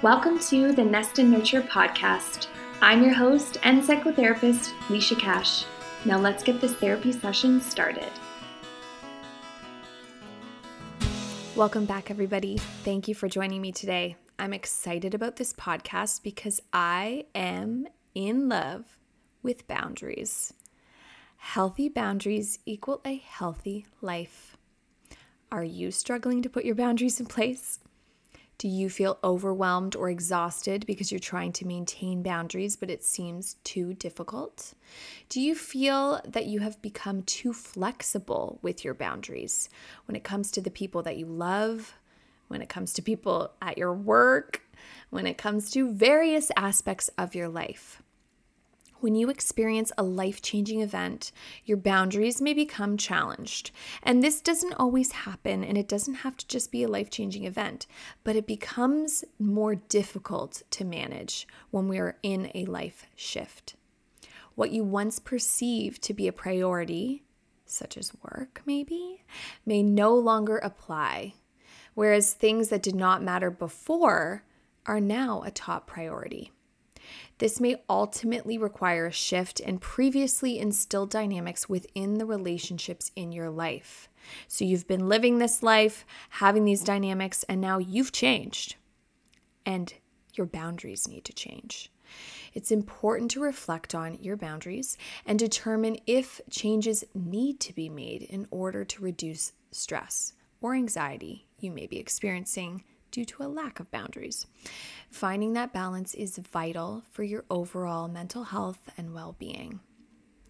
Welcome to the Nest and Nurture podcast. I'm your host and psychotherapist, Lisha Cash. Now let's get this therapy session started. Welcome back, everybody. Thank you for joining me today. I'm excited about this podcast because I am in love with boundaries. Healthy boundaries equal a healthy life. Are you struggling to put your boundaries in place? Do you feel overwhelmed or exhausted because you're trying to maintain boundaries, but it seems too difficult? Do you feel that you have become too flexible with your boundaries when it comes to the people that you love, when it comes to people at your work, when it comes to various aspects of your life? When you experience a life changing event, your boundaries may become challenged. And this doesn't always happen, and it doesn't have to just be a life changing event, but it becomes more difficult to manage when we are in a life shift. What you once perceived to be a priority, such as work maybe, may no longer apply, whereas things that did not matter before are now a top priority. This may ultimately require a shift in previously instilled dynamics within the relationships in your life. So you've been living this life, having these dynamics, and now you've changed. And your boundaries need to change. It's important to reflect on your boundaries and determine if changes need to be made in order to reduce stress or anxiety you may be experiencing due to a lack of boundaries. Finding that balance is vital for your overall mental health and well being.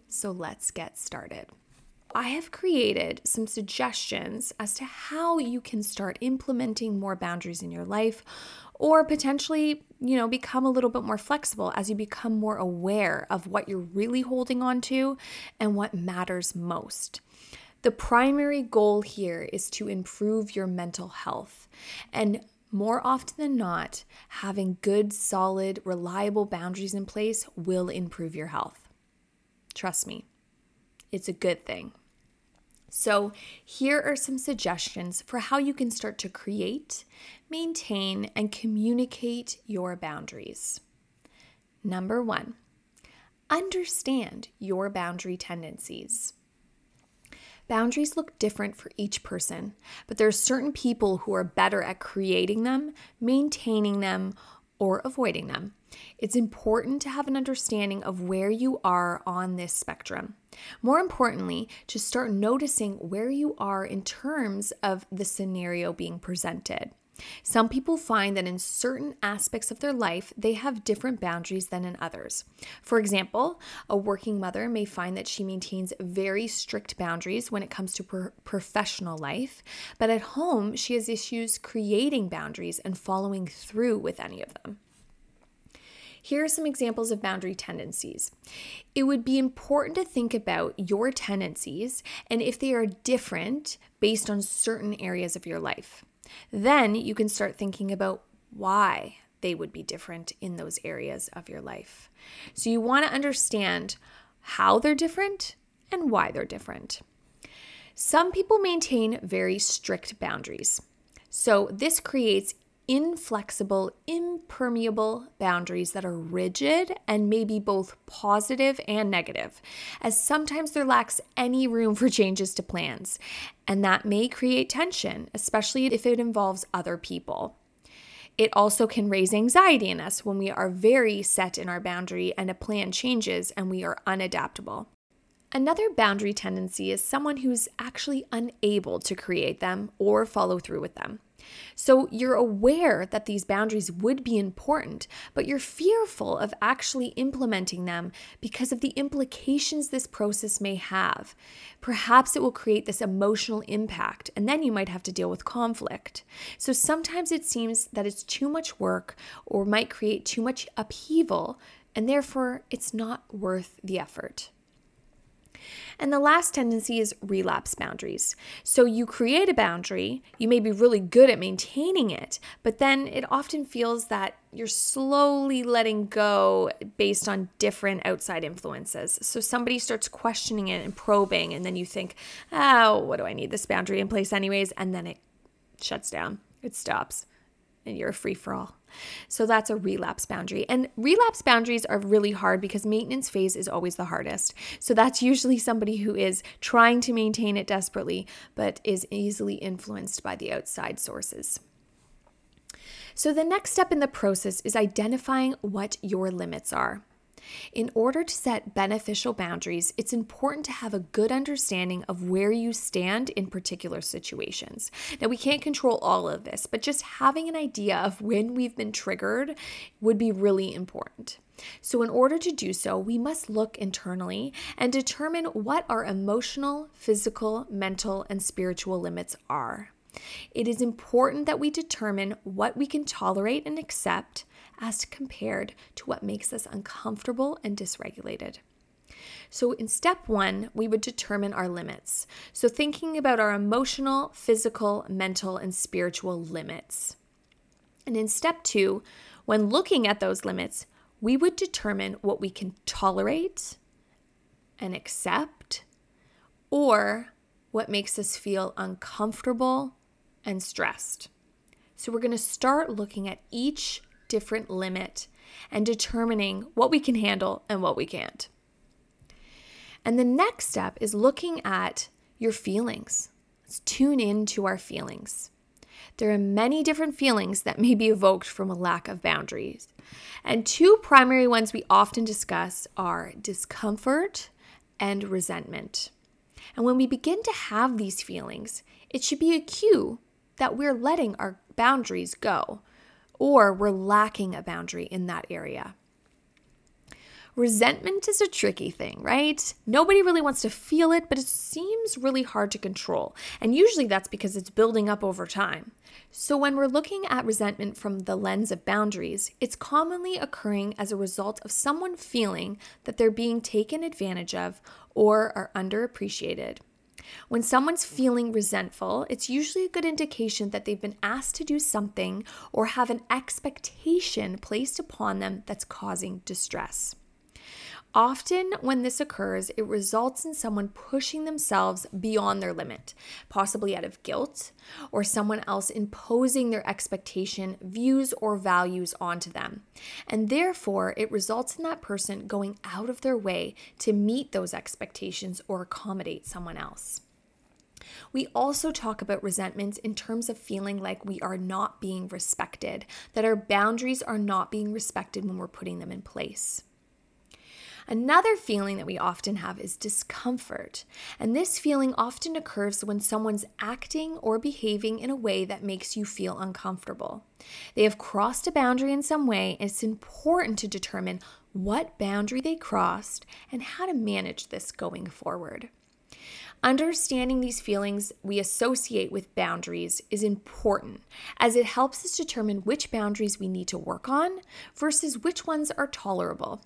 So let's get started. I have created some suggestions as to how you can start implementing more boundaries in your life or potentially, you know, become a little bit more flexible as you become more aware of what you're really holding on to and what matters most. The primary goal here is to improve your mental health. And more often than not, having good, solid, reliable boundaries in place will improve your health. Trust me, it's a good thing. So, here are some suggestions for how you can start to create, maintain, and communicate your boundaries. Number one, understand your boundary tendencies. Boundaries look different for each person, but there are certain people who are better at creating them, maintaining them, or avoiding them. It's important to have an understanding of where you are on this spectrum. More importantly, to start noticing where you are in terms of the scenario being presented. Some people find that in certain aspects of their life, they have different boundaries than in others. For example, a working mother may find that she maintains very strict boundaries when it comes to her professional life, but at home, she has issues creating boundaries and following through with any of them. Here are some examples of boundary tendencies. It would be important to think about your tendencies and if they are different based on certain areas of your life. Then you can start thinking about why they would be different in those areas of your life. So you want to understand how they're different and why they're different. Some people maintain very strict boundaries. So this creates inflexible, impermeable boundaries that are rigid and maybe both positive and negative, as sometimes there lacks any room for changes to plans. And that may create tension, especially if it involves other people. It also can raise anxiety in us when we are very set in our boundary and a plan changes and we are unadaptable. Another boundary tendency is someone who's actually unable to create them or follow through with them. So you're aware that these boundaries would be important, but you're fearful of actually implementing them because of the implications this process may have. Perhaps it will create this emotional impact, and then you might have to deal with conflict. So sometimes it seems that it's too much work or might create too much upheaval, and therefore it's not worth the effort. And the last tendency is relapse boundaries. So you create a boundary, you may be really good at maintaining it, but then it often feels that you're slowly letting go based on different outside influences. So somebody starts questioning it and probing, and then you think, oh, what do I need this boundary in place, anyways? And then it shuts down, it stops. and you're a free for all. So that's a relapse boundary. And relapse boundaries are really hard because maintenance phase is always the hardest. So that's usually somebody who is trying to maintain it desperately, but is easily influenced by the outside sources. So the next step in the process is identifying what your limits are. In order to set beneficial boundaries, it's important to have a good understanding of where you stand in particular situations. Now, we can't control all of this, but just having an idea of when we've been triggered would be really important. So, in order to do so, we must look internally and determine what our emotional, physical, mental, and spiritual limits are. It is important that we determine what we can tolerate and accept as compared to what makes us uncomfortable and dysregulated. So, in step one, we would determine our limits. So, thinking about our emotional, physical, mental, and spiritual limits. And in step two, when looking at those limits, we would determine what we can tolerate and accept, or what makes us feel uncomfortable and stressed. So, we're going to start looking at each different limit and determining what we can handle and what we can't. And the next step is looking at your feelings. Let's tune in to our feelings. There are many different feelings that may be evoked from a lack of boundaries. And two primary ones we often discuss are discomfort and resentment. And when we begin to have these feelings, it should be a cue that we're letting our boundaries go or we're lacking a boundary in that area. Resentment is a tricky thing, right? Nobody really wants to feel it, but it seems really hard to control. And usually that's because it's building up over time. So, when we're looking at resentment from the lens of boundaries, it's commonly occurring as a result of someone feeling that they're being taken advantage of or are underappreciated. When someone's feeling resentful, it's usually a good indication that they've been asked to do something or have an expectation placed upon them that's causing distress. Often, when this occurs, it results in someone pushing themselves beyond their limit, possibly out of guilt, or someone else imposing their expectation, views, or values onto them. And therefore, it results in that person going out of their way to meet those expectations or accommodate someone else. We also talk about resentments in terms of feeling like we are not being respected, that our boundaries are not being respected when we're putting them in place. Another feeling that we often have is discomfort. And this feeling often occurs when someone's acting or behaving in a way that makes you feel uncomfortable. They have crossed a boundary in some way, and it's important to determine what boundary they crossed and how to manage this going forward. Understanding these feelings we associate with boundaries is important as it helps us determine which boundaries we need to work on versus which ones are tolerable.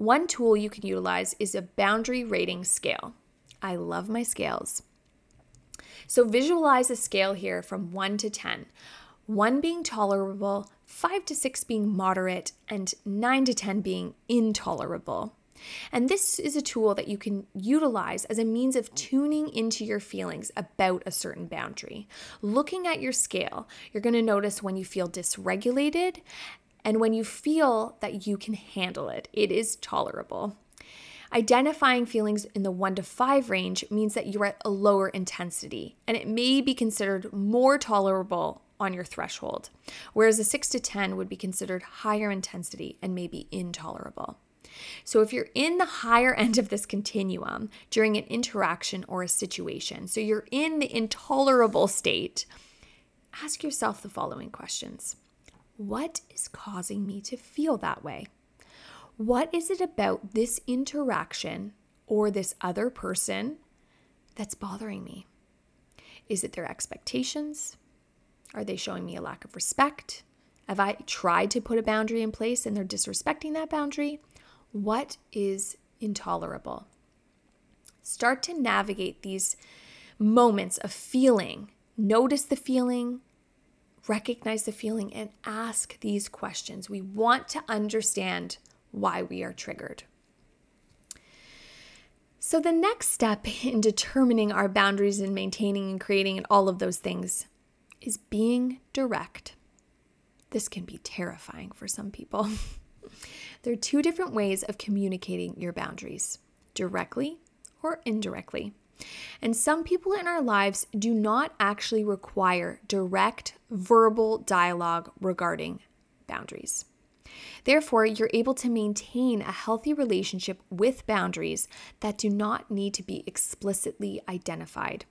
One tool you can utilize is a boundary rating scale. I love my scales. So visualize a scale here from 1 to 10. 1 being tolerable, 5 to 6 being moderate, and 9 to 10 being intolerable. And this is a tool that you can utilize as a means of tuning into your feelings about a certain boundary. Looking at your scale, you're going to notice when you feel dysregulated and when you feel that you can handle it, it is tolerable. Identifying feelings in the 1 to 5 range means that you're at a lower intensity and it may be considered more tolerable on your threshold, whereas a 6 to 10 would be considered higher intensity and maybe intolerable. So, if you're in the higher end of this continuum during an interaction or a situation, so you're in the intolerable state, ask yourself the following questions what is causing me to feel that way? What is it about this interaction or this other person that's bothering me? Is it their expectations? Are they showing me a lack of respect? Have I tried to put a boundary in place and they're disrespecting that boundary? What is intolerable? Start to navigate these moments of feeling. Notice the feeling, recognize the feeling and ask these questions. We want to understand why we are triggered. So, the next step in determining our boundaries and maintaining and creating and all of those things is being direct. This can be terrifying for some people. there are two different ways of communicating your boundaries directly or indirectly. And some people in our lives do not actually require direct verbal dialogue regarding boundaries. Therefore, you're able to maintain a healthy relationship with boundaries that do not need to be explicitly identified.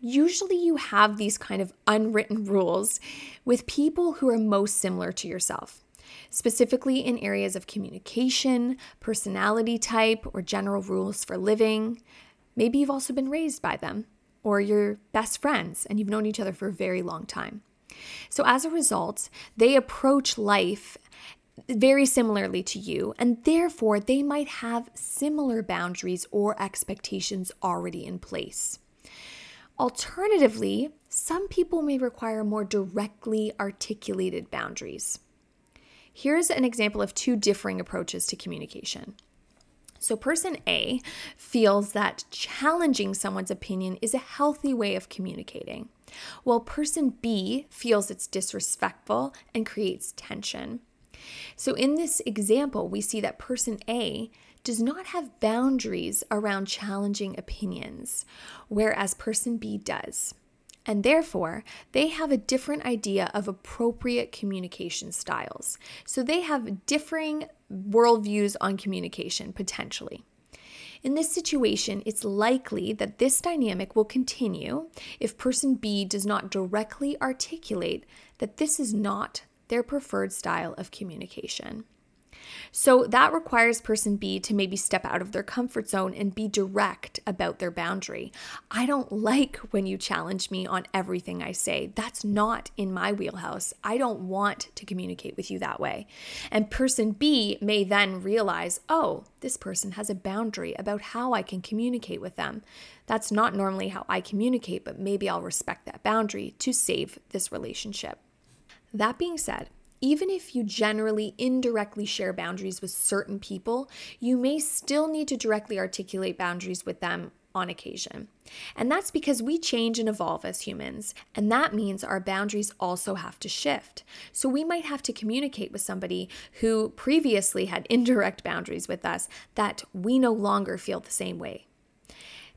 Usually, you have these kind of unwritten rules with people who are most similar to yourself, specifically in areas of communication, personality type, or general rules for living. Maybe you've also been raised by them, or you're best friends and you've known each other for a very long time. So, as a result, they approach life very similarly to you, and therefore they might have similar boundaries or expectations already in place. Alternatively, some people may require more directly articulated boundaries. Here's an example of two differing approaches to communication. So, person A feels that challenging someone's opinion is a healthy way of communicating, while person B feels it's disrespectful and creates tension. So, in this example, we see that person A does not have boundaries around challenging opinions, whereas person B does. And therefore, they have a different idea of appropriate communication styles. So they have differing worldviews on communication potentially. In this situation, it's likely that this dynamic will continue if person B does not directly articulate that this is not their preferred style of communication. So that requires person B to maybe step out of their comfort zone and be direct about their boundary. I don't like when you challenge me on everything I say. That's not in my wheelhouse. I don't want to communicate with you that way. And person B may then realize, oh, this person has a boundary about how I can communicate with them. That's not normally how I communicate, but maybe I'll respect that boundary to save this relationship. That being said, even if you generally indirectly share boundaries with certain people, you may still need to directly articulate boundaries with them on occasion. And that's because we change and evolve as humans, and that means our boundaries also have to shift. So we might have to communicate with somebody who previously had indirect boundaries with us that we no longer feel the same way.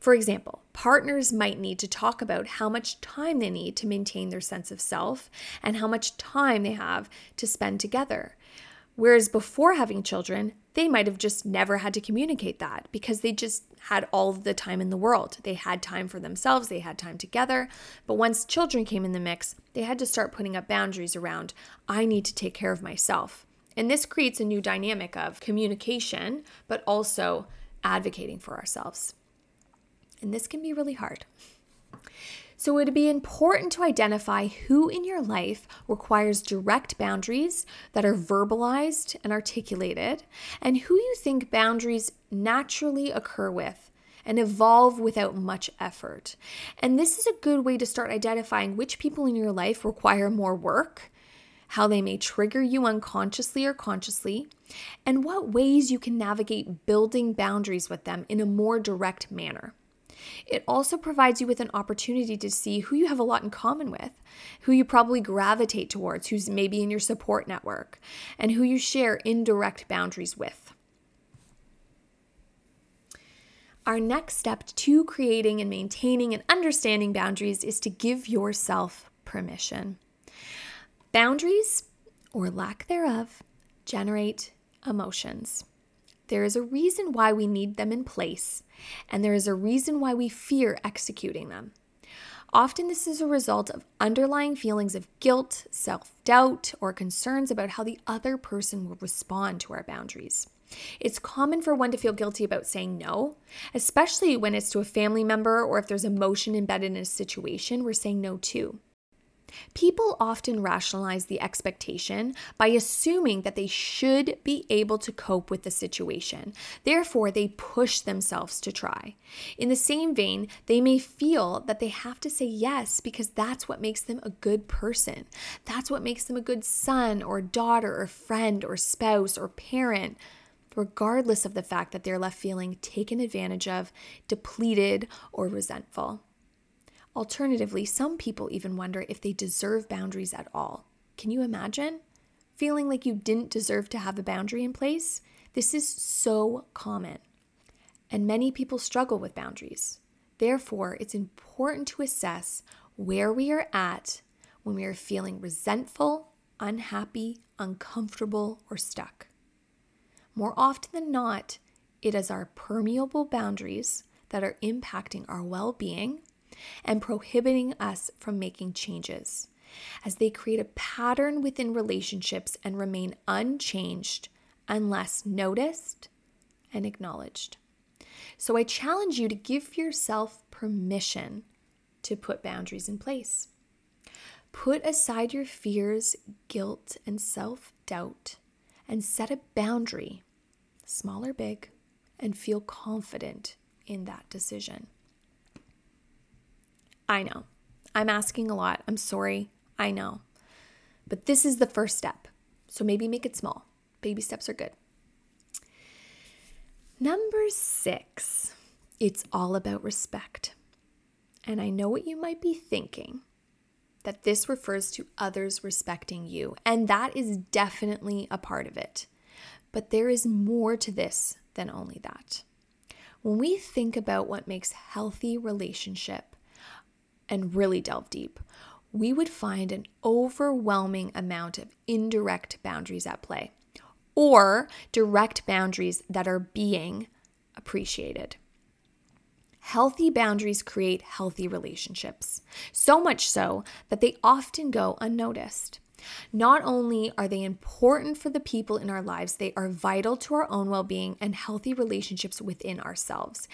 For example, partners might need to talk about how much time they need to maintain their sense of self and how much time they have to spend together. Whereas before having children, they might have just never had to communicate that because they just had all the time in the world. They had time for themselves, they had time together. But once children came in the mix, they had to start putting up boundaries around I need to take care of myself. And this creates a new dynamic of communication, but also advocating for ourselves and this can be really hard. So, it would be important to identify who in your life requires direct boundaries that are verbalized and articulated, and who you think boundaries naturally occur with and evolve without much effort. And this is a good way to start identifying which people in your life require more work, how they may trigger you unconsciously or consciously, and what ways you can navigate building boundaries with them in a more direct manner. It also provides you with an opportunity to see who you have a lot in common with, who you probably gravitate towards, who's maybe in your support network, and who you share indirect boundaries with. Our next step to creating and maintaining and understanding boundaries is to give yourself permission. Boundaries, or lack thereof, generate emotions. There is a reason why we need them in place, and there is a reason why we fear executing them. Often, this is a result of underlying feelings of guilt, self doubt, or concerns about how the other person will respond to our boundaries. It's common for one to feel guilty about saying no, especially when it's to a family member or if there's emotion embedded in a situation we're saying no to. People often rationalize the expectation by assuming that they should be able to cope with the situation. Therefore, they push themselves to try. In the same vein, they may feel that they have to say yes because that's what makes them a good person. That's what makes them a good son or daughter or friend or spouse or parent regardless of the fact that they're left feeling taken advantage of, depleted, or resentful. Alternatively, some people even wonder if they deserve boundaries at all. Can you imagine? Feeling like you didn't deserve to have a boundary in place? This is so common. And many people struggle with boundaries. Therefore, it's important to assess where we are at when we are feeling resentful, unhappy, uncomfortable, or stuck. More often than not, it is our permeable boundaries that are impacting our well being and prohibiting us from making changes, as they create a pattern within relationships and remain unchanged unless noticed and acknowledged. So I challenge you to give yourself permission to put boundaries in place. Put aside your fears, guilt, and self doubt and set a boundary, small or big, and feel confident in that decision. I know. I'm asking a lot. I'm sorry. I know. But this is the first step. So maybe make it small. Baby steps are good. Number six, it's all about respect. And I know what you might be thinking that this refers to others respecting you. And that is definitely a part of it. But there is more to this than only that. When we think about what makes healthy relationship and really delve deep, we would find an overwhelming amount of indirect boundaries at play or direct boundaries that are being appreciated. Healthy boundaries create healthy relationships, so much so that they often go unnoticed. Not only are they important for the people in our lives, they are vital to our own well being and healthy relationships within ourselves.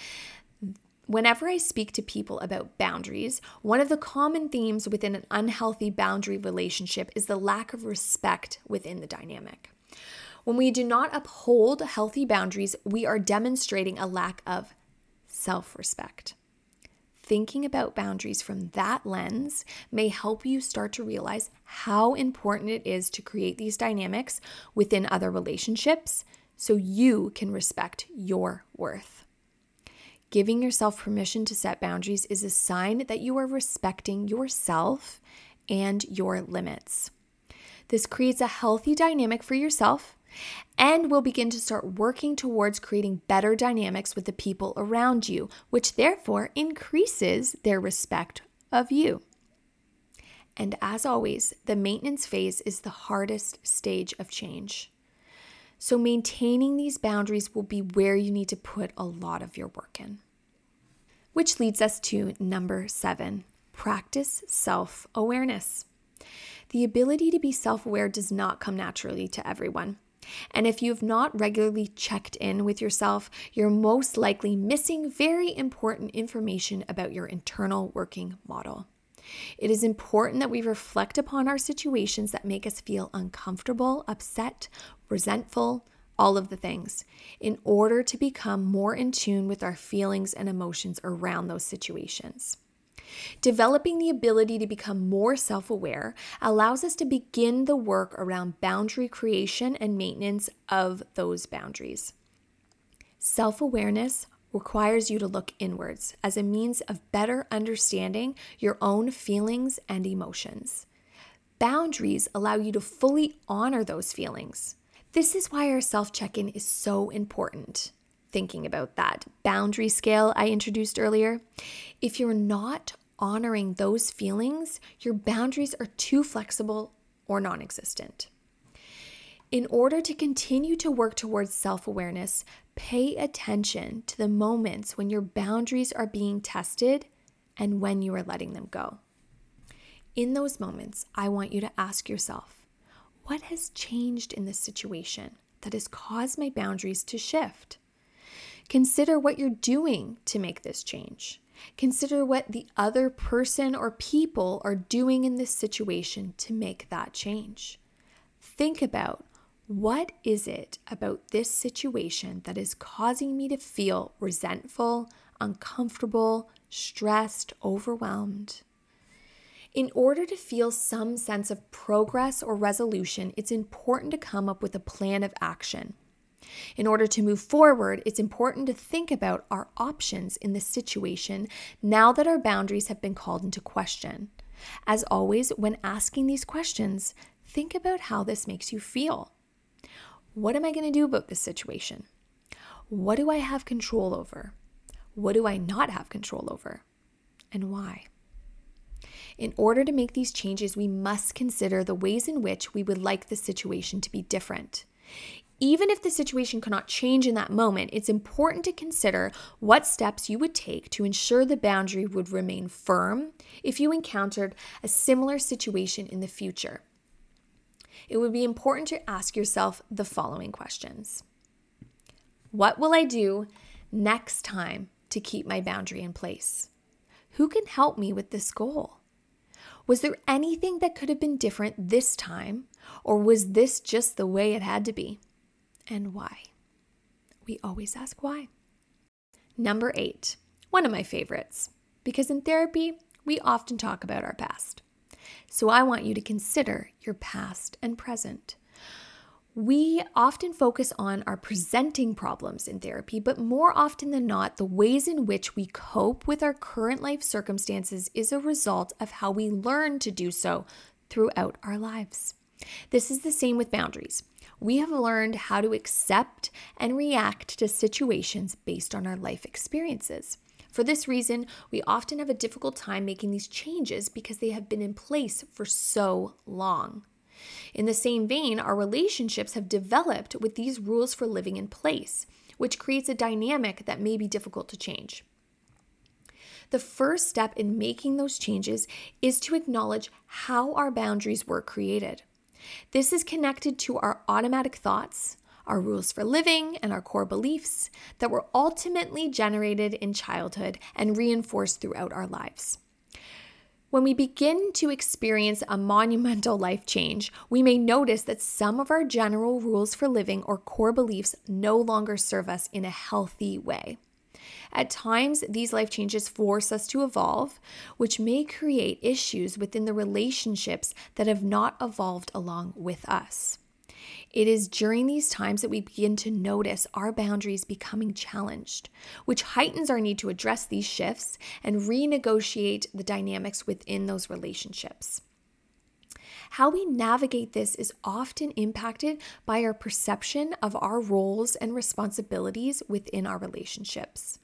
Whenever I speak to people about boundaries, one of the common themes within an unhealthy boundary relationship is the lack of respect within the dynamic. When we do not uphold healthy boundaries, we are demonstrating a lack of self respect. Thinking about boundaries from that lens may help you start to realize how important it is to create these dynamics within other relationships so you can respect your worth. Giving yourself permission to set boundaries is a sign that you are respecting yourself and your limits. This creates a healthy dynamic for yourself and will begin to start working towards creating better dynamics with the people around you, which therefore increases their respect of you. And as always, the maintenance phase is the hardest stage of change. So, maintaining these boundaries will be where you need to put a lot of your work in. Which leads us to number seven practice self awareness. The ability to be self aware does not come naturally to everyone. And if you've not regularly checked in with yourself, you're most likely missing very important information about your internal working model. It is important that we reflect upon our situations that make us feel uncomfortable, upset, resentful, all of the things, in order to become more in tune with our feelings and emotions around those situations. Developing the ability to become more self aware allows us to begin the work around boundary creation and maintenance of those boundaries. Self awareness requires you to look inwards as a means of better understanding your own feelings and emotions. Boundaries allow you to fully honor those feelings. This is why our self check in is so important. Thinking about that boundary scale I introduced earlier. If you're not honoring those feelings, your boundaries are too flexible or non existent. In order to continue to work towards self awareness, pay attention to the moments when your boundaries are being tested and when you are letting them go. In those moments, I want you to ask yourself what has changed in this situation that has caused my boundaries to shift? Consider what you're doing to make this change. Consider what the other person or people are doing in this situation to make that change. Think about what is it about this situation that is causing me to feel resentful, uncomfortable, stressed, overwhelmed? In order to feel some sense of progress or resolution, it's important to come up with a plan of action. In order to move forward, it's important to think about our options in this situation now that our boundaries have been called into question. As always, when asking these questions, think about how this makes you feel. What am I going to do about this situation? What do I have control over? What do I not have control over? And why? In order to make these changes, we must consider the ways in which we would like the situation to be different. Even if the situation cannot change in that moment, it's important to consider what steps you would take to ensure the boundary would remain firm if you encountered a similar situation in the future. It would be important to ask yourself the following questions What will I do next time to keep my boundary in place? Who can help me with this goal? Was there anything that could have been different this time, or was this just the way it had to be? and why? We always ask why. Number eight, one of my favorites, because in therapy, we often talk about our past. So I want you to consider your past and present. We often focus on our presenting problems in therapy, but more often than not, the ways in which we cope with our current life circumstances is a result of how we learn to do so throughout our lives. This is the same with boundaries we have learned how to accept and react to situations based on our life experiences. For this reason, we often have a difficult time making these changes because they have been in place for so long. In the same vein, our relationships have developed with these rules for living in place, which creates a dynamic that may be difficult to change. The first step in making those changes is to acknowledge how our boundaries were created. This is connected to our automatic thoughts, our rules for living, and our core beliefs that were ultimately generated in childhood and reinforced throughout our lives. When we begin to experience a monumental life change, we may notice that some of our general rules for living or core beliefs no longer serve us in a healthy way. At times, these life changes force us to evolve, which may create issues within the relationships that have not evolved along with us. It is during these times that we begin to notice our boundaries becoming challenged, which heightens our need to address these shifts and renegotiate the dynamics within those relationships. How we navigate this is often impacted by our perception of our roles and responsibilities within our relationships.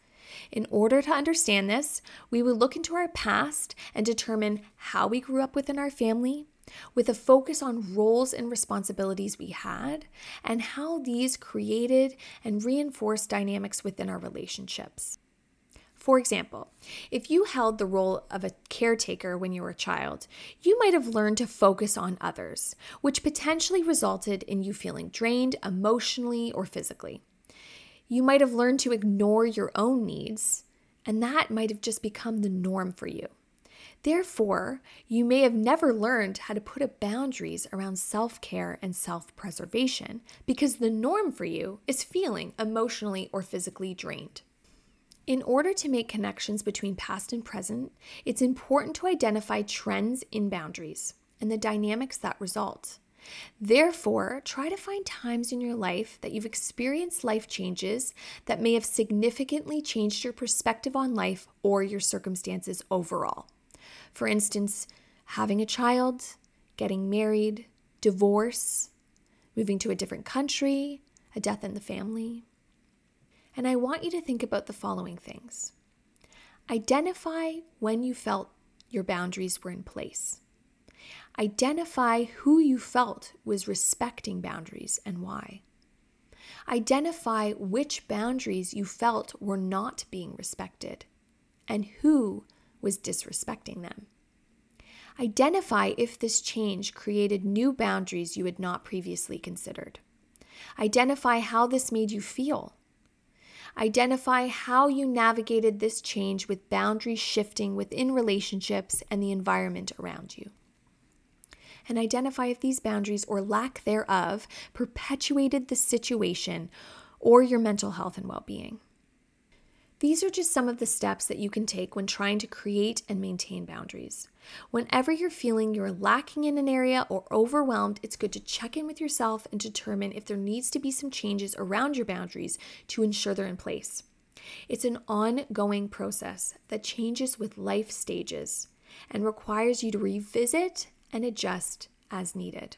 In order to understand this, we will look into our past and determine how we grew up within our family, with a focus on roles and responsibilities we had, and how these created and reinforced dynamics within our relationships. For example, if you held the role of a caretaker when you were a child, you might have learned to focus on others, which potentially resulted in you feeling drained emotionally or physically. You might have learned to ignore your own needs, and that might have just become the norm for you. Therefore, you may have never learned how to put up boundaries around self care and self preservation because the norm for you is feeling emotionally or physically drained. In order to make connections between past and present, it's important to identify trends in boundaries and the dynamics that result. Therefore, try to find times in your life that you've experienced life changes that may have significantly changed your perspective on life or your circumstances overall. For instance, having a child, getting married, divorce, moving to a different country, a death in the family. And I want you to think about the following things identify when you felt your boundaries were in place. Identify who you felt was respecting boundaries and why. Identify which boundaries you felt were not being respected and who was disrespecting them. Identify if this change created new boundaries you had not previously considered. Identify how this made you feel Identify how you navigated this change with boundaries shifting within relationships and the environment around you. And identify if these boundaries or lack thereof perpetuated the situation or your mental health and well being. These are just some of the steps that you can take when trying to create and maintain boundaries. Whenever you're feeling you're lacking in an area or overwhelmed, it's good to check in with yourself and determine if there needs to be some changes around your boundaries to ensure they're in place. It's an ongoing process that changes with life stages and requires you to revisit and adjust as needed.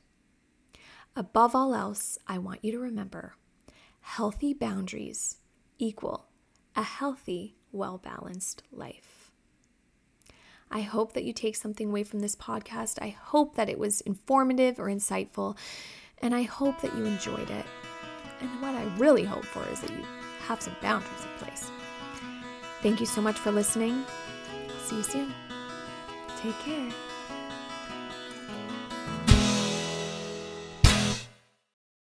Above all else, I want you to remember healthy boundaries equal a healthy, well balanced life. I hope that you take something away from this podcast. I hope that it was informative or insightful, and I hope that you enjoyed it. And what I really hope for is that you have some boundaries in place. Thank you so much for listening. I'll see you soon. Take care.